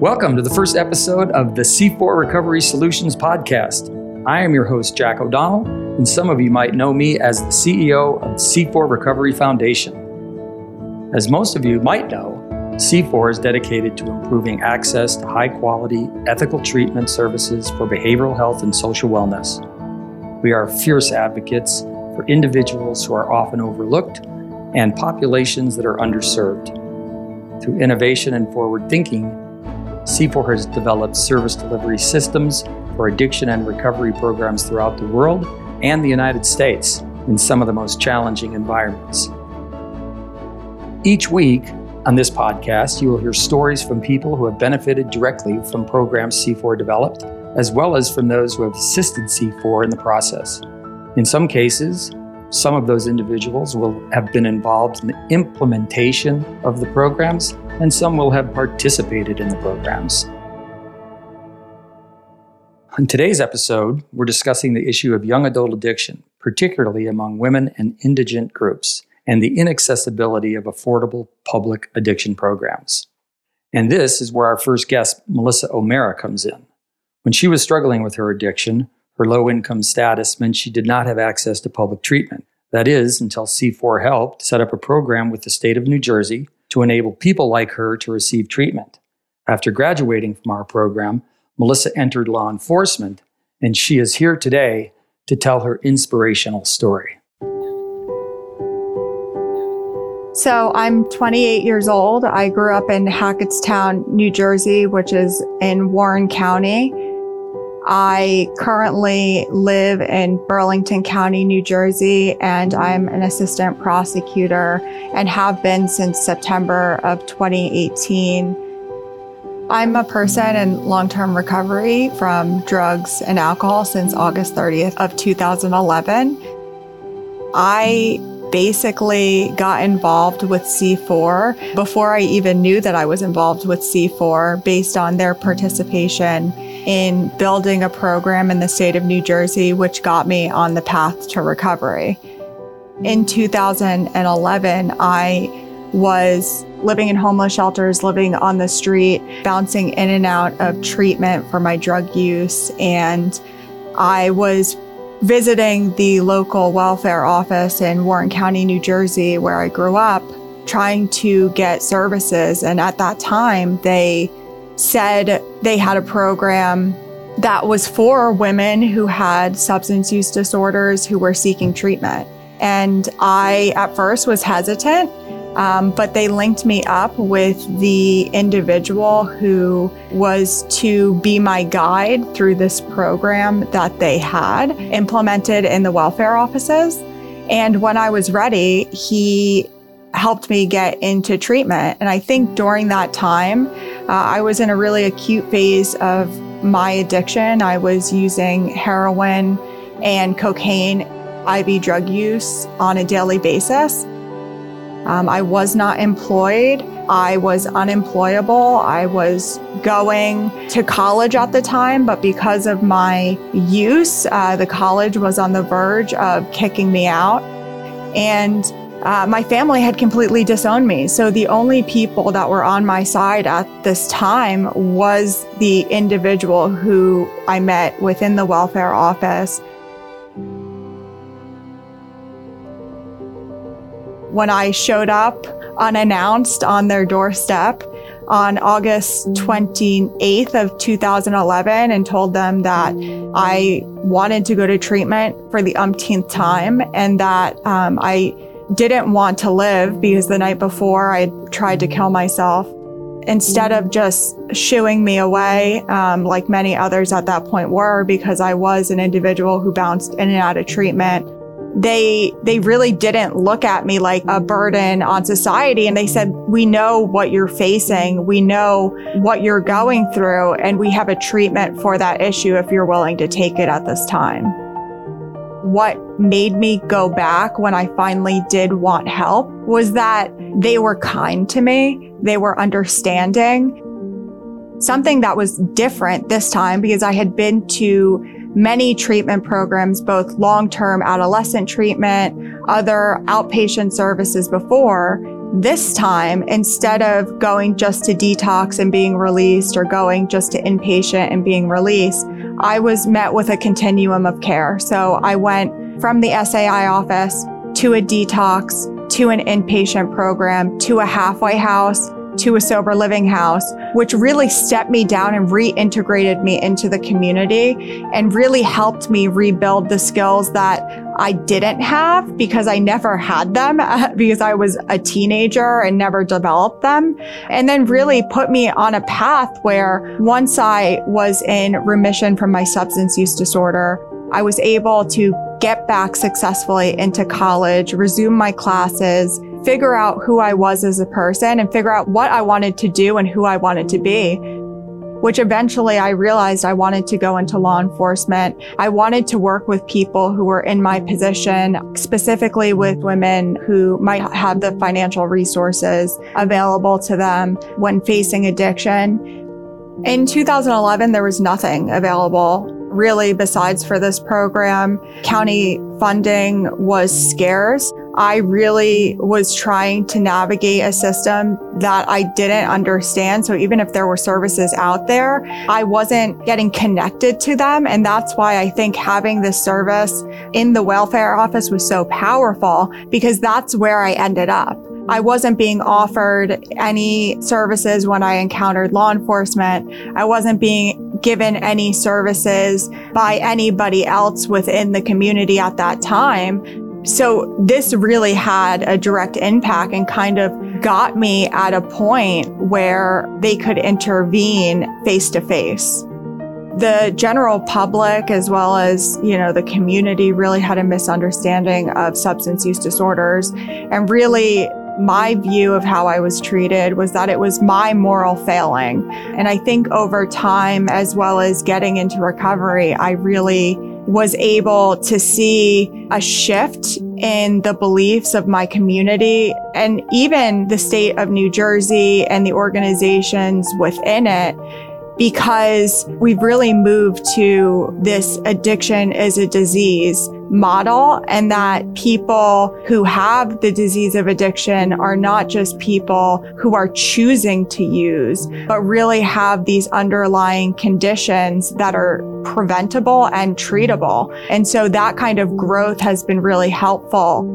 Welcome to the first episode of the C4 Recovery Solutions Podcast. I am your host, Jack O'Donnell, and some of you might know me as the CEO of C4 Recovery Foundation. As most of you might know, C4 is dedicated to improving access to high quality, ethical treatment services for behavioral health and social wellness. We are fierce advocates for individuals who are often overlooked and populations that are underserved. Through innovation and forward thinking, C4 has developed service delivery systems for addiction and recovery programs throughout the world and the United States in some of the most challenging environments. Each week on this podcast, you will hear stories from people who have benefited directly from programs C4 developed, as well as from those who have assisted C4 in the process. In some cases, some of those individuals will have been involved in the implementation of the programs, and some will have participated in the programs. On today's episode, we're discussing the issue of young adult addiction, particularly among women and indigent groups, and the inaccessibility of affordable public addiction programs. And this is where our first guest, Melissa O'Mara, comes in. When she was struggling with her addiction, her low income status meant she did not have access to public treatment. That is, until C4 helped set up a program with the state of New Jersey to enable people like her to receive treatment. After graduating from our program, Melissa entered law enforcement, and she is here today to tell her inspirational story. So, I'm 28 years old. I grew up in Hackettstown, New Jersey, which is in Warren County. I currently live in Burlington County, New Jersey, and I'm an assistant prosecutor and have been since September of 2018. I'm a person in long term recovery from drugs and alcohol since August 30th of 2011. I basically got involved with C4 before I even knew that I was involved with C4 based on their participation in building a program in the state of New Jersey, which got me on the path to recovery. In 2011, I was living in homeless shelters, living on the street, bouncing in and out of treatment for my drug use. And I was visiting the local welfare office in Warren County, New Jersey, where I grew up, trying to get services. And at that time, they said they had a program that was for women who had substance use disorders who were seeking treatment. And I, at first, was hesitant, um, but they linked me up with the individual who was to be my guide through this program that they had implemented in the welfare offices. And when I was ready, he helped me get into treatment. And I think during that time, uh, I was in a really acute phase of my addiction. I was using heroin and cocaine, IV drug use on a daily basis. Um, I was not employed. I was unemployable. I was going to college at the time, but because of my use, uh, the college was on the verge of kicking me out. And uh, my family had completely disowned me. So the only people that were on my side at this time was the individual who I met within the welfare office. When I showed up unannounced on their doorstep on August 28th of 2011 and told them that I wanted to go to treatment for the umpteenth time and that um, I didn't want to live because the night before I tried to kill myself. Instead of just shooing me away, um, like many others at that point were, because I was an individual who bounced in and out of treatment, they they really didn't look at me like a burden on society. And they said we know what you're facing. We know what you're going through and we have a treatment for that issue if you're willing to take it at this time what made me go back when I finally did want help was that they were kind to me. They were understanding. Something that was different this time because I had been to many treatment programs, both long-term adolescent treatment, other outpatient services before. This time, instead of going just to detox and being released or going just to inpatient and being released, I was met with a continuum of care. So I went from the SAI office to a detox, to an inpatient program, to a halfway house, to a sober living house, which really stepped me down and reintegrated me into the community and really helped me rebuild the skills that I didn't have because I never had them because I was a teenager and never developed them. And then really put me on a path where once I was in remission from my substance use disorder, I was able to get back successfully into college, resume my classes, figure out who I was as a person and figure out what I wanted to do and who I wanted to be. Which eventually I realized I wanted to go into law enforcement. I wanted to work with people who were in my position, specifically with women who might have the financial resources available to them when facing addiction. In 2011, there was nothing available really besides for this program. County funding was scarce. I really was trying to navigate a system that I didn't understand. So even if there were services out there, I wasn't getting connected to them. And that's why I think having this service in the welfare office was so powerful because that's where I ended up. I wasn't being offered any services when I encountered law enforcement. I wasn't being given any services by anybody else within the community at that time. So this really had a direct impact and kind of got me at a point where they could intervene face to face. The general public, as well as, you know, the community really had a misunderstanding of substance use disorders. And really, my view of how I was treated was that it was my moral failing. And I think over time, as well as getting into recovery, I really was able to see a shift in the beliefs of my community and even the state of New Jersey and the organizations within it because we've really moved to this addiction as a disease model and that people who have the disease of addiction are not just people who are choosing to use, but really have these underlying conditions that are preventable and treatable. And so that kind of growth has been really helpful.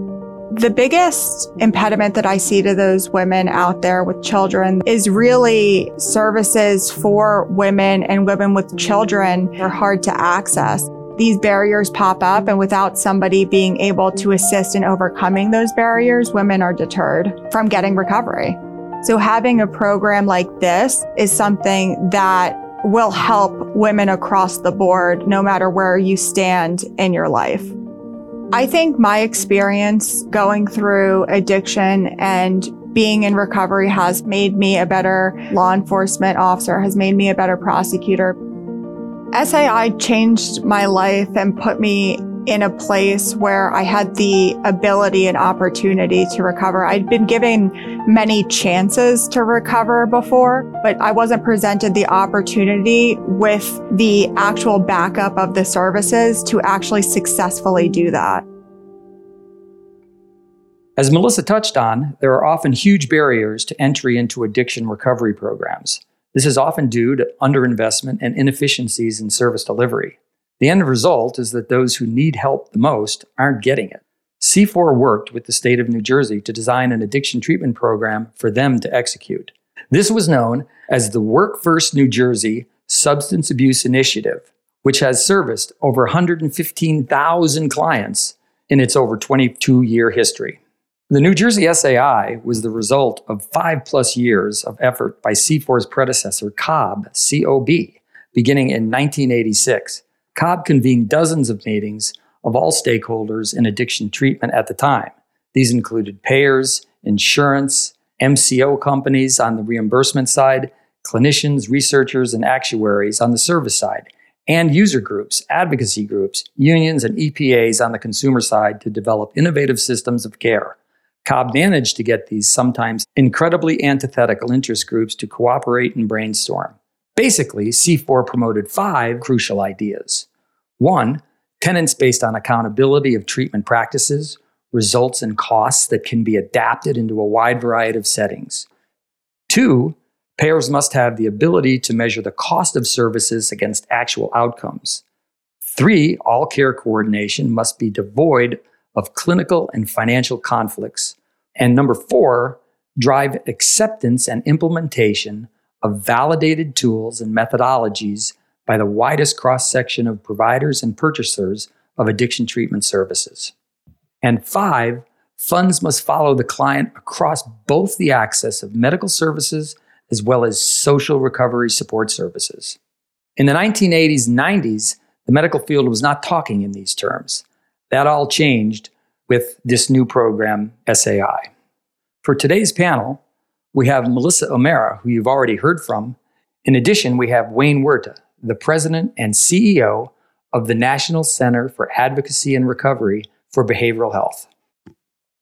The biggest impediment that I see to those women out there with children is really services for women and women with children are hard to access these barriers pop up and without somebody being able to assist in overcoming those barriers, women are deterred from getting recovery. So having a program like this is something that will help women across the board, no matter where you stand in your life. I think my experience going through addiction and being in recovery has made me a better law enforcement officer, has made me a better prosecutor. SAI changed my life and put me in a place where I had the ability and opportunity to recover. I'd been given many chances to recover before, but I wasn't presented the opportunity with the actual backup of the services to actually successfully do that. As Melissa touched on, there are often huge barriers to entry into addiction recovery programs. This is often due to underinvestment and inefficiencies in service delivery. The end result is that those who need help the most aren't getting it. C4 worked with the state of New Jersey to design an addiction treatment program for them to execute. This was known as the Work First New Jersey Substance Abuse Initiative, which has serviced over 115,000 clients in its over 22 year history. The New Jersey SAI was the result of five plus years of effort by C4's predecessor, Cobb, COB, beginning in 1986. Cobb convened dozens of meetings of all stakeholders in addiction treatment at the time. These included payers, insurance, MCO companies on the reimbursement side, clinicians, researchers, and actuaries on the service side, and user groups, advocacy groups, unions, and EPAs on the consumer side to develop innovative systems of care. Cobb managed to get these sometimes incredibly antithetical interest groups to cooperate and brainstorm. Basically, C4 promoted five crucial ideas. One, tenants based on accountability of treatment practices, results and costs that can be adapted into a wide variety of settings. Two, payers must have the ability to measure the cost of services against actual outcomes. Three, all care coordination must be devoid of clinical and financial conflicts. And number four, drive acceptance and implementation of validated tools and methodologies by the widest cross section of providers and purchasers of addiction treatment services. And five, funds must follow the client across both the access of medical services as well as social recovery support services. In the 1980s and 90s, the medical field was not talking in these terms. That all changed with this new program, SAI. For today's panel, we have Melissa O'Mara, who you've already heard from. In addition, we have Wayne Wirta, the president and CEO of the National Center for Advocacy and Recovery for Behavioral Health.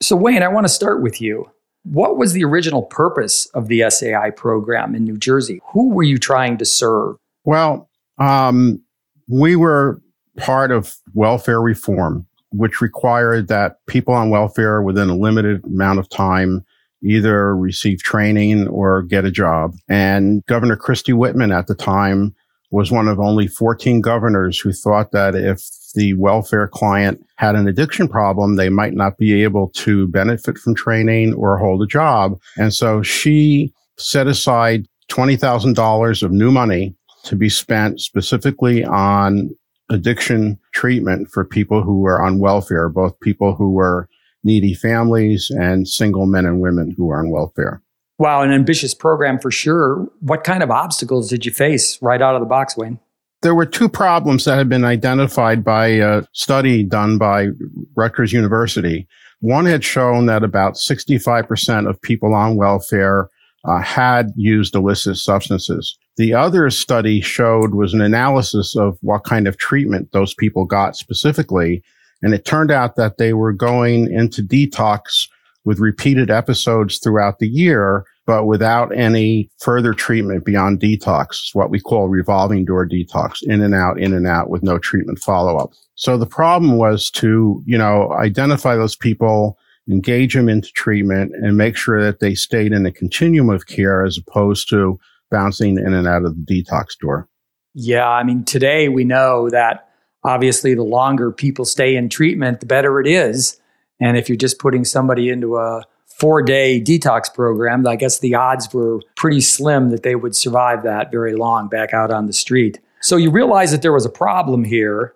So, Wayne, I want to start with you. What was the original purpose of the SAI program in New Jersey? Who were you trying to serve? Well, um, we were part of welfare reform, which required that people on welfare within a limited amount of time either receive training or get a job. And Governor Christie Whitman at the time was one of only 14 governors who thought that if the welfare client had an addiction problem, they might not be able to benefit from training or hold a job. And so she set aside $20,000 of new money to be spent specifically on addiction treatment for people who were on welfare, both people who were needy families and single men and women who are on welfare. Wow, an ambitious program for sure. What kind of obstacles did you face right out of the box, Wayne? There were two problems that had been identified by a study done by Rutgers University. One had shown that about 65% of people on welfare uh, had used illicit substances. The other study showed was an analysis of what kind of treatment those people got specifically. And it turned out that they were going into detox with repeated episodes throughout the year, but without any further treatment beyond detox, what we call revolving door detox, in and out, in and out with no treatment follow up. So the problem was to, you know, identify those people, engage them into treatment and make sure that they stayed in a continuum of care as opposed to bouncing in and out of the detox door. Yeah. I mean, today we know that obviously the longer people stay in treatment, the better it is. And if you're just putting somebody into a four day detox program, I guess the odds were pretty slim that they would survive that very long back out on the street. So you realize that there was a problem here.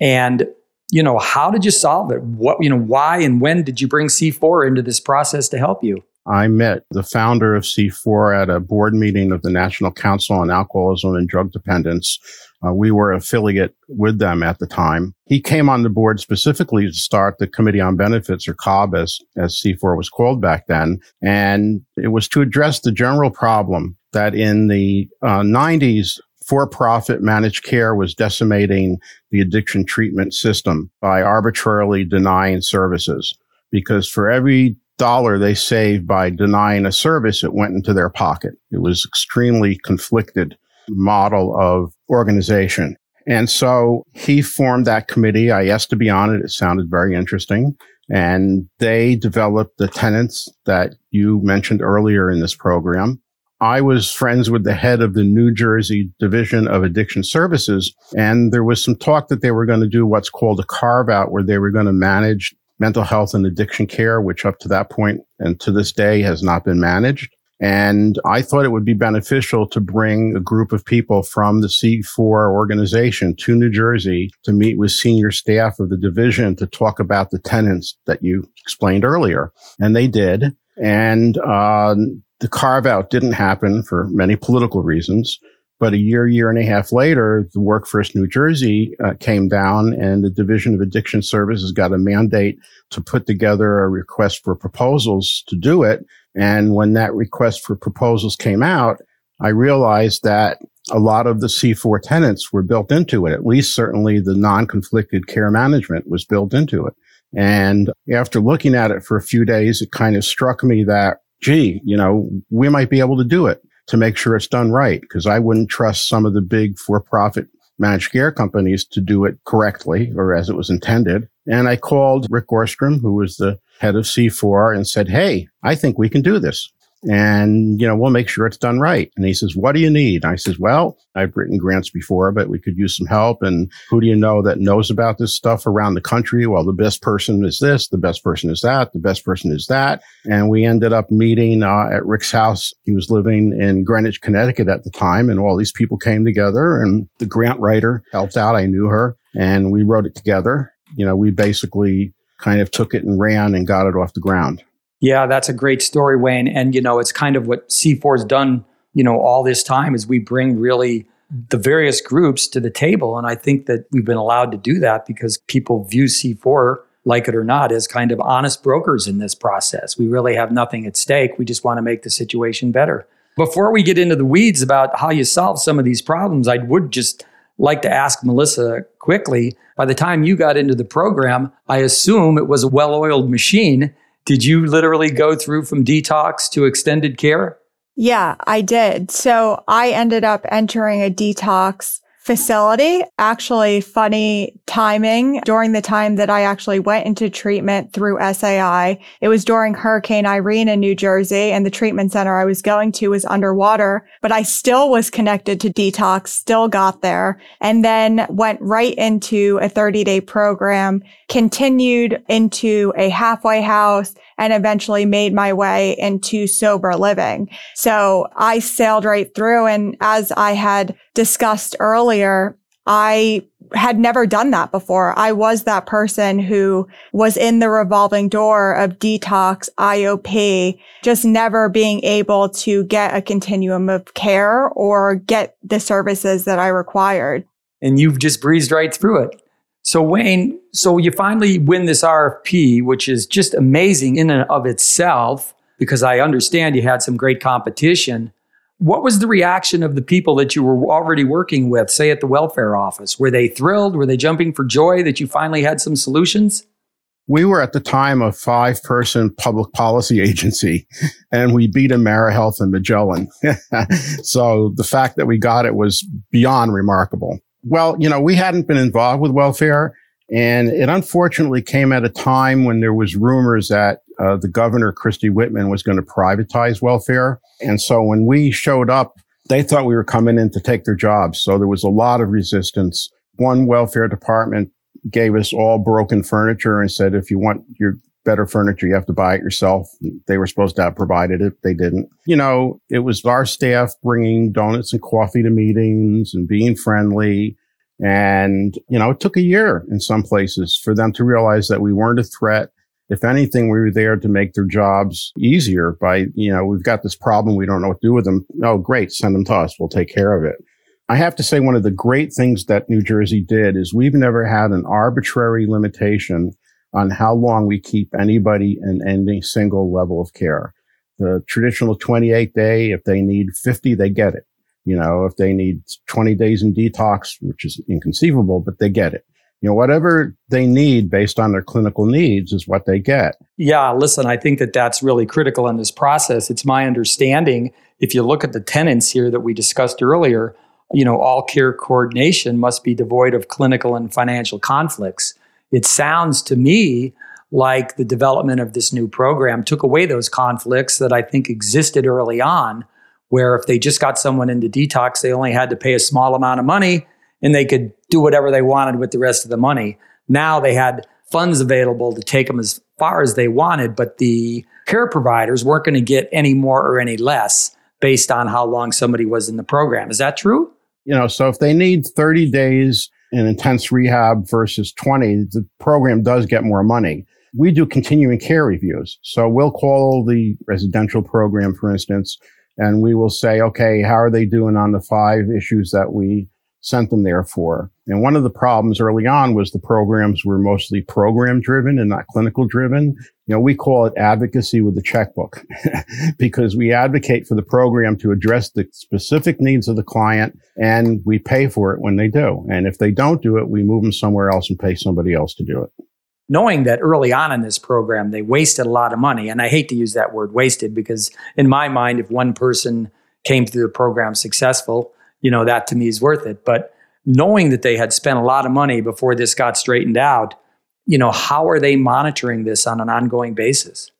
And, you know, how did you solve it? What, you know, why and when did you bring C4 into this process to help you? I met the founder of C4 at a board meeting of the National Council on Alcoholism and Drug Dependence uh, we were affiliate with them at the time. He came on the board specifically to start the Committee on Benefits, or COB, as, as C4 was called back then. And it was to address the general problem that in the uh, 90s, for profit managed care was decimating the addiction treatment system by arbitrarily denying services. Because for every dollar they saved by denying a service, it went into their pocket. It was extremely conflicted model of organization. And so he formed that committee. I asked to be on it. It sounded very interesting. And they developed the tenants that you mentioned earlier in this program. I was friends with the head of the New Jersey Division of Addiction Services. And there was some talk that they were going to do what's called a carve out where they were going to manage mental health and addiction care, which up to that point and to this day has not been managed. And I thought it would be beneficial to bring a group of people from the C4 organization to New Jersey to meet with senior staff of the division to talk about the tenants that you explained earlier. And they did. And uh, the carve out didn't happen for many political reasons. But a year, year and a half later, the Work First New Jersey uh, came down and the Division of Addiction Services got a mandate to put together a request for proposals to do it. And when that request for proposals came out, I realized that a lot of the C4 tenants were built into it. At least certainly the non-conflicted care management was built into it. And after looking at it for a few days, it kind of struck me that, gee, you know, we might be able to do it to make sure it's done right. Cause I wouldn't trust some of the big for profit managed care companies to do it correctly or as it was intended. And I called Rick Gorstrom, who was the head of C4 and said, Hey, I think we can do this and you know we'll make sure it's done right. And he says what do you need? And i says well i've written grants before but we could use some help. And who do you know that knows about this stuff around the country? Well the best person is this the best person is that the best person is that. And we ended up meeting uh, at rick's house. He was living in greenwich connecticut at the time and all these people came together and the grant writer helped out. I knew her and we wrote it together. You know we basically kind of took it and ran and got it off the ground yeah, that's a great story, Wayne. And, you know, it's kind of what C4 has done, you know, all this time is we bring really the various groups to the table. And I think that we've been allowed to do that because people view C4, like it or not, as kind of honest brokers in this process. We really have nothing at stake. We just want to make the situation better. Before we get into the weeds about how you solve some of these problems, I would just like to ask Melissa quickly. By the time you got into the program, I assume it was a well oiled machine did you literally go through from detox to extended care? Yeah, I did. So I ended up entering a detox facility. Actually, funny timing during the time that I actually went into treatment through SAI. It was during Hurricane Irene in New Jersey and the treatment center I was going to was underwater, but I still was connected to detox, still got there and then went right into a 30 day program, continued into a halfway house and eventually made my way into sober living. So I sailed right through. And as I had discussed earlier, I had never done that before. I was that person who was in the revolving door of detox, IOP, just never being able to get a continuum of care or get the services that I required. And you've just breezed right through it. So, Wayne, so you finally win this RFP, which is just amazing in and of itself, because I understand you had some great competition. What was the reaction of the people that you were already working with, say at the welfare office? Were they thrilled? Were they jumping for joy that you finally had some solutions? We were at the time a five person public policy agency and we beat AmeriHealth and Magellan. so the fact that we got it was beyond remarkable. Well, you know, we hadn't been involved with welfare, and it unfortunately came at a time when there was rumors that uh, the governor Christie Whitman was going to privatize welfare, and so when we showed up, they thought we were coming in to take their jobs. So there was a lot of resistance. One welfare department gave us all broken furniture and said, if you want your better furniture. You have to buy it yourself. They were supposed to have provided it. They didn't. You know, it was our staff bringing donuts and coffee to meetings and being friendly. And, you know, it took a year in some places for them to realize that we weren't a threat. If anything, we were there to make their jobs easier by, you know, we've got this problem. We don't know what to do with them. Oh, great. Send them to us. We'll take care of it. I have to say one of the great things that New Jersey did is we've never had an arbitrary limitation on how long we keep anybody in any single level of care. The traditional 28 day, if they need 50, they get it. You know, if they need 20 days in detox, which is inconceivable, but they get it. You know, whatever they need based on their clinical needs is what they get. Yeah, listen, I think that that's really critical in this process. It's my understanding, if you look at the tenants here that we discussed earlier, you know, all care coordination must be devoid of clinical and financial conflicts it sounds to me like the development of this new program took away those conflicts that I think existed early on, where if they just got someone into detox, they only had to pay a small amount of money and they could do whatever they wanted with the rest of the money. Now they had funds available to take them as far as they wanted, but the care providers weren't going to get any more or any less based on how long somebody was in the program. Is that true? You know, so if they need 30 days in intense rehab versus 20, the program does get more money. We do continuing care reviews. So we'll call the residential program, for instance, and we will say, okay, how are they doing on the five issues that we sent them there for. And one of the problems early on was the programs were mostly program driven and not clinical driven. You know, we call it advocacy with the checkbook because we advocate for the program to address the specific needs of the client and we pay for it when they do. And if they don't do it, we move them somewhere else and pay somebody else to do it. Knowing that early on in this program, they wasted a lot of money. And I hate to use that word wasted because in my mind, if one person came through the program successful, you know, that to me is worth it. But knowing that they had spent a lot of money before this got straightened out, you know, how are they monitoring this on an ongoing basis?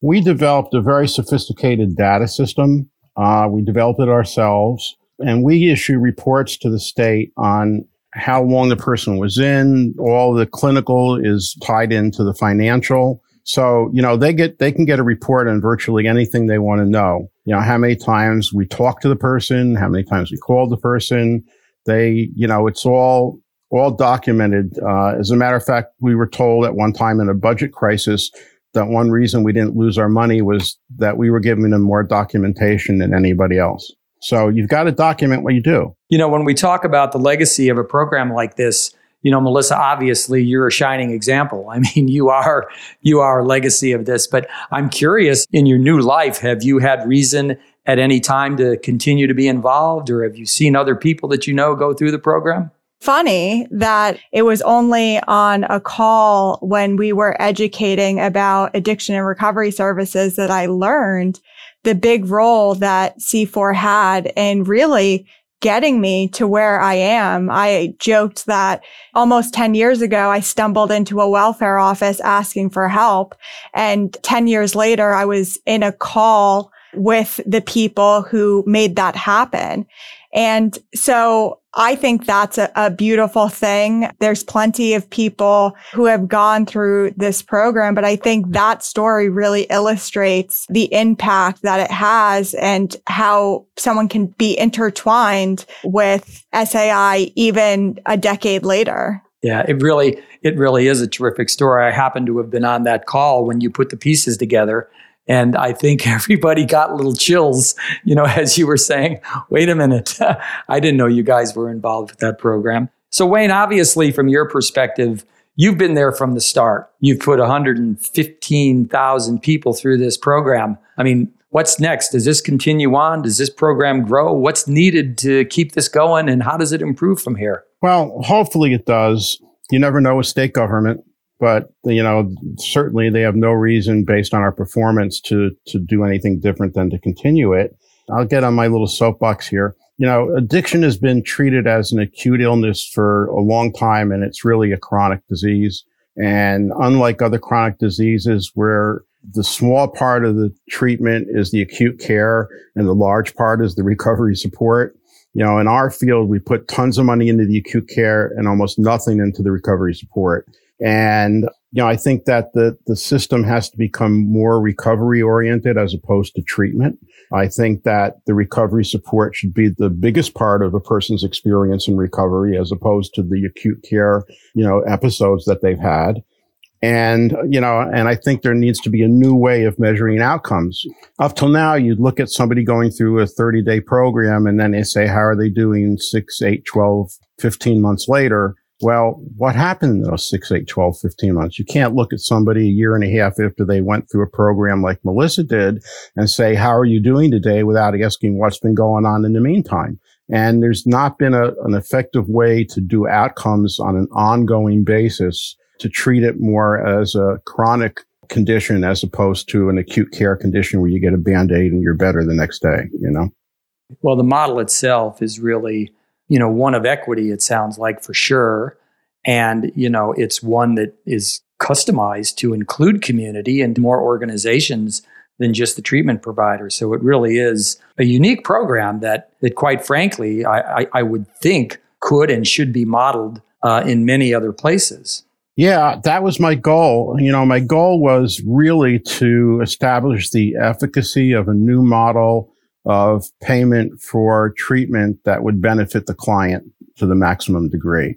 We developed a very sophisticated data system. Uh, we developed it ourselves, and we issue reports to the state on how long the person was in. All the clinical is tied into the financial. So, you know, they get, they can get a report on virtually anything they want to know. You know, how many times we talked to the person, how many times we called the person. They, you know, it's all, all documented. Uh, as a matter of fact, we were told at one time in a budget crisis that one reason we didn't lose our money was that we were giving them more documentation than anybody else. So you've got to document what you do. You know, when we talk about the legacy of a program like this, you know, Melissa, obviously you're a shining example. I mean, you are you are a legacy of this, but I'm curious in your new life, have you had reason at any time to continue to be involved or have you seen other people that you know go through the program? Funny that it was only on a call when we were educating about addiction and recovery services that I learned the big role that C4 had in really getting me to where I am. I joked that almost 10 years ago, I stumbled into a welfare office asking for help. And 10 years later, I was in a call with the people who made that happen. And so I think that's a, a, beautiful thing. There's plenty of people who have gone through this program, but I think that story really illustrates the impact that it has and how someone can be intertwined with SAI even a decade later. Yeah, it really it really is a terrific story. I happen to have been on that call when you put the pieces together and I think everybody got little chills, you know, as you were saying, wait a minute, I didn't know you guys were involved with that program. So, Wayne, obviously, from your perspective, you've been there from the start. You've put 115,000 people through this program. I mean, what's next? Does this continue on? Does this program grow? What's needed to keep this going? And how does it improve from here? Well, hopefully it does. You never know with state government but you know certainly they have no reason based on our performance to to do anything different than to continue it. I'll get on my little soapbox here. You know addiction has been treated as an acute illness for a long time and it's really a chronic disease. And unlike other chronic diseases where the small part of the treatment is the acute care and the large part is the recovery support you know in our field we put tons of money into the acute care and almost nothing into the recovery support and, you know, I think that the, the system has to become more recovery oriented as opposed to treatment. I think that the recovery support should be the biggest part of a person's experience in recovery as opposed to the acute care, you know, episodes that they've had. And, you know, and I think there needs to be a new way of measuring outcomes. Up till now, you'd look at somebody going through a 30 day program and then they say, how are they doing six, eight, 12, 15 months later? Well, what happened in those 6, 8, 12, 15 months? You can't look at somebody a year and a half after they went through a program like Melissa did and say, how are you doing today without asking what's been going on in the meantime? And there's not been a, an effective way to do outcomes on an ongoing basis to treat it more as a chronic condition as opposed to an acute care condition where you get a band-aid and you're better the next day, you know? Well, the model itself is really you know, one of equity, it sounds like for sure. And, you know, it's one that is customized to include community and more organizations than just the treatment provider. So it really is a unique program that, that quite frankly, I, I, I would think could and should be modeled uh, in many other places. Yeah, that was my goal. You know, my goal was really to establish the efficacy of a new model of payment for treatment that would benefit the client to the maximum degree.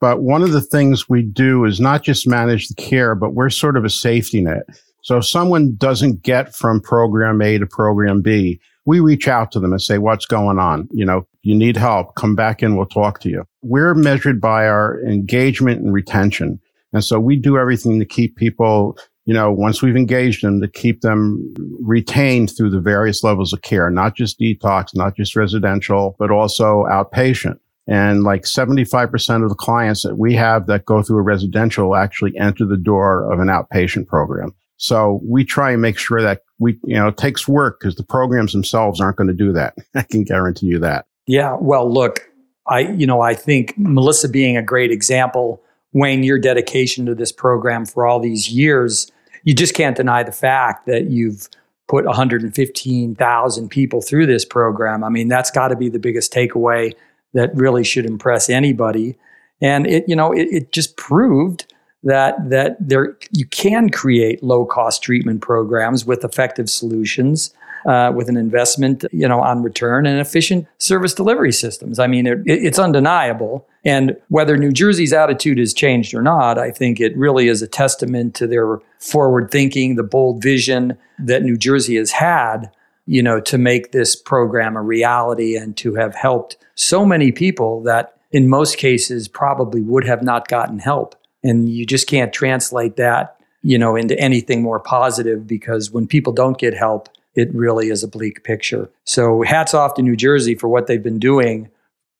But one of the things we do is not just manage the care, but we're sort of a safety net. So if someone doesn't get from program A to program B, we reach out to them and say, what's going on? You know, you need help. Come back in. We'll talk to you. We're measured by our engagement and retention. And so we do everything to keep people you know, once we've engaged them to keep them retained through the various levels of care, not just detox, not just residential, but also outpatient. And like 75% of the clients that we have that go through a residential actually enter the door of an outpatient program. So we try and make sure that we, you know, it takes work because the programs themselves aren't going to do that. I can guarantee you that. Yeah. Well, look, I, you know, I think Melissa being a great example, Wayne, your dedication to this program for all these years, you just can't deny the fact that you've put 115,000 people through this program. I mean, that's got to be the biggest takeaway that really should impress anybody. And it, you know, it, it just proved that that there you can create low cost treatment programs with effective solutions uh, with an investment, you know, on return and efficient service delivery systems. I mean, it, it's undeniable. And whether New Jersey's attitude has changed or not, I think it really is a testament to their forward thinking, the bold vision that New Jersey has had, you know, to make this program a reality and to have helped so many people that in most cases probably would have not gotten help. And you just can't translate that, you know, into anything more positive because when people don't get help, it really is a bleak picture. So hats off to New Jersey for what they've been doing.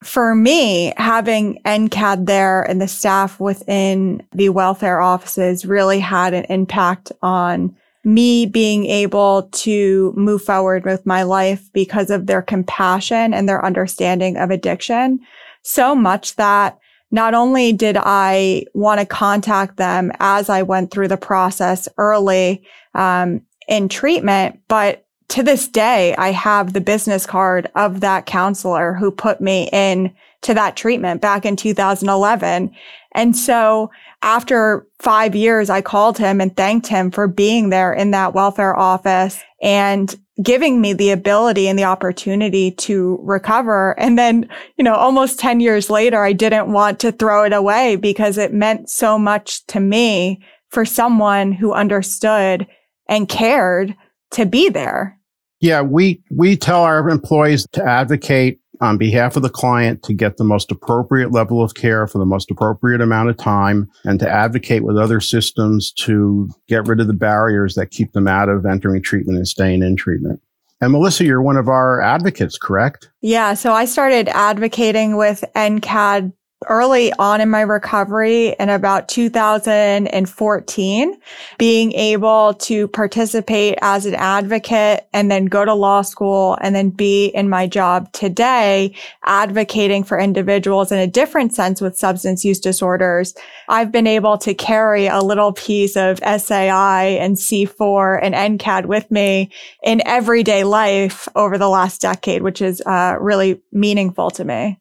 For me, having NCAD there and the staff within the welfare offices really had an impact on me being able to move forward with my life because of their compassion and their understanding of addiction. So much that not only did I want to contact them as I went through the process early um, in treatment, but to this day, I have the business card of that counselor who put me in to that treatment back in 2011. And so after five years, I called him and thanked him for being there in that welfare office and giving me the ability and the opportunity to recover. And then, you know, almost 10 years later, I didn't want to throw it away because it meant so much to me for someone who understood and cared to be there. Yeah, we we tell our employees to advocate on behalf of the client to get the most appropriate level of care for the most appropriate amount of time and to advocate with other systems to get rid of the barriers that keep them out of entering treatment and staying in treatment. And Melissa, you're one of our advocates, correct? Yeah. So I started advocating with NCAD early on in my recovery in about 2014, being able to participate as an advocate and then go to law school and then be in my job today, advocating for individuals in a different sense with substance use disorders. I've been able to carry a little piece of SAI and C4 and NCAD with me in everyday life over the last decade, which is uh, really meaningful to me.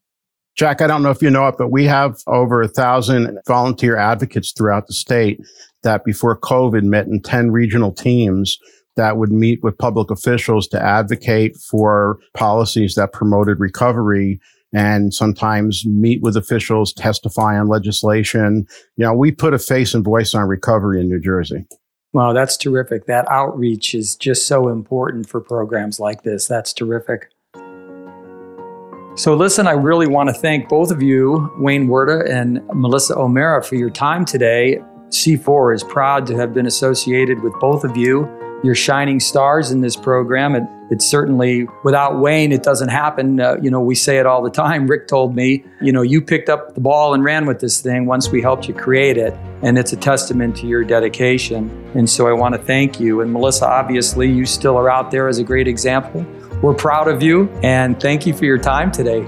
Jack, I don't know if you know it, but we have over a thousand volunteer advocates throughout the state that before COVID met in 10 regional teams that would meet with public officials to advocate for policies that promoted recovery and sometimes meet with officials, testify on legislation. You know, we put a face and voice on recovery in New Jersey. Wow, that's terrific. That outreach is just so important for programs like this. That's terrific. So, listen, I really want to thank both of you, Wayne Wirta and Melissa O'Mara, for your time today. C4 is proud to have been associated with both of you. You're shining stars in this program. It, it's certainly, without Wayne, it doesn't happen. Uh, you know, we say it all the time. Rick told me, you know, you picked up the ball and ran with this thing once we helped you create it. And it's a testament to your dedication. And so I want to thank you. And Melissa, obviously, you still are out there as a great example we're proud of you and thank you for your time today.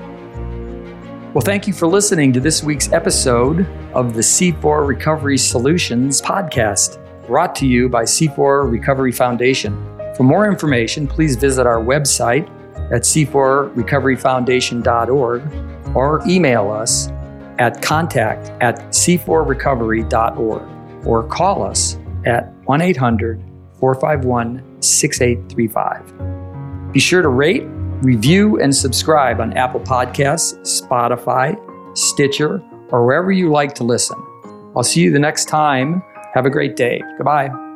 Well, thank you for listening to this week's episode of the C4 Recovery Solutions podcast, brought to you by C4 Recovery Foundation. For more information, please visit our website at c4recoveryfoundation.org or email us at contact at c4recovery.org or call us at 1 800 451 6835. Be sure to rate, review, and subscribe on Apple Podcasts, Spotify, Stitcher, or wherever you like to listen. I'll see you the next time. Have a great day. Goodbye.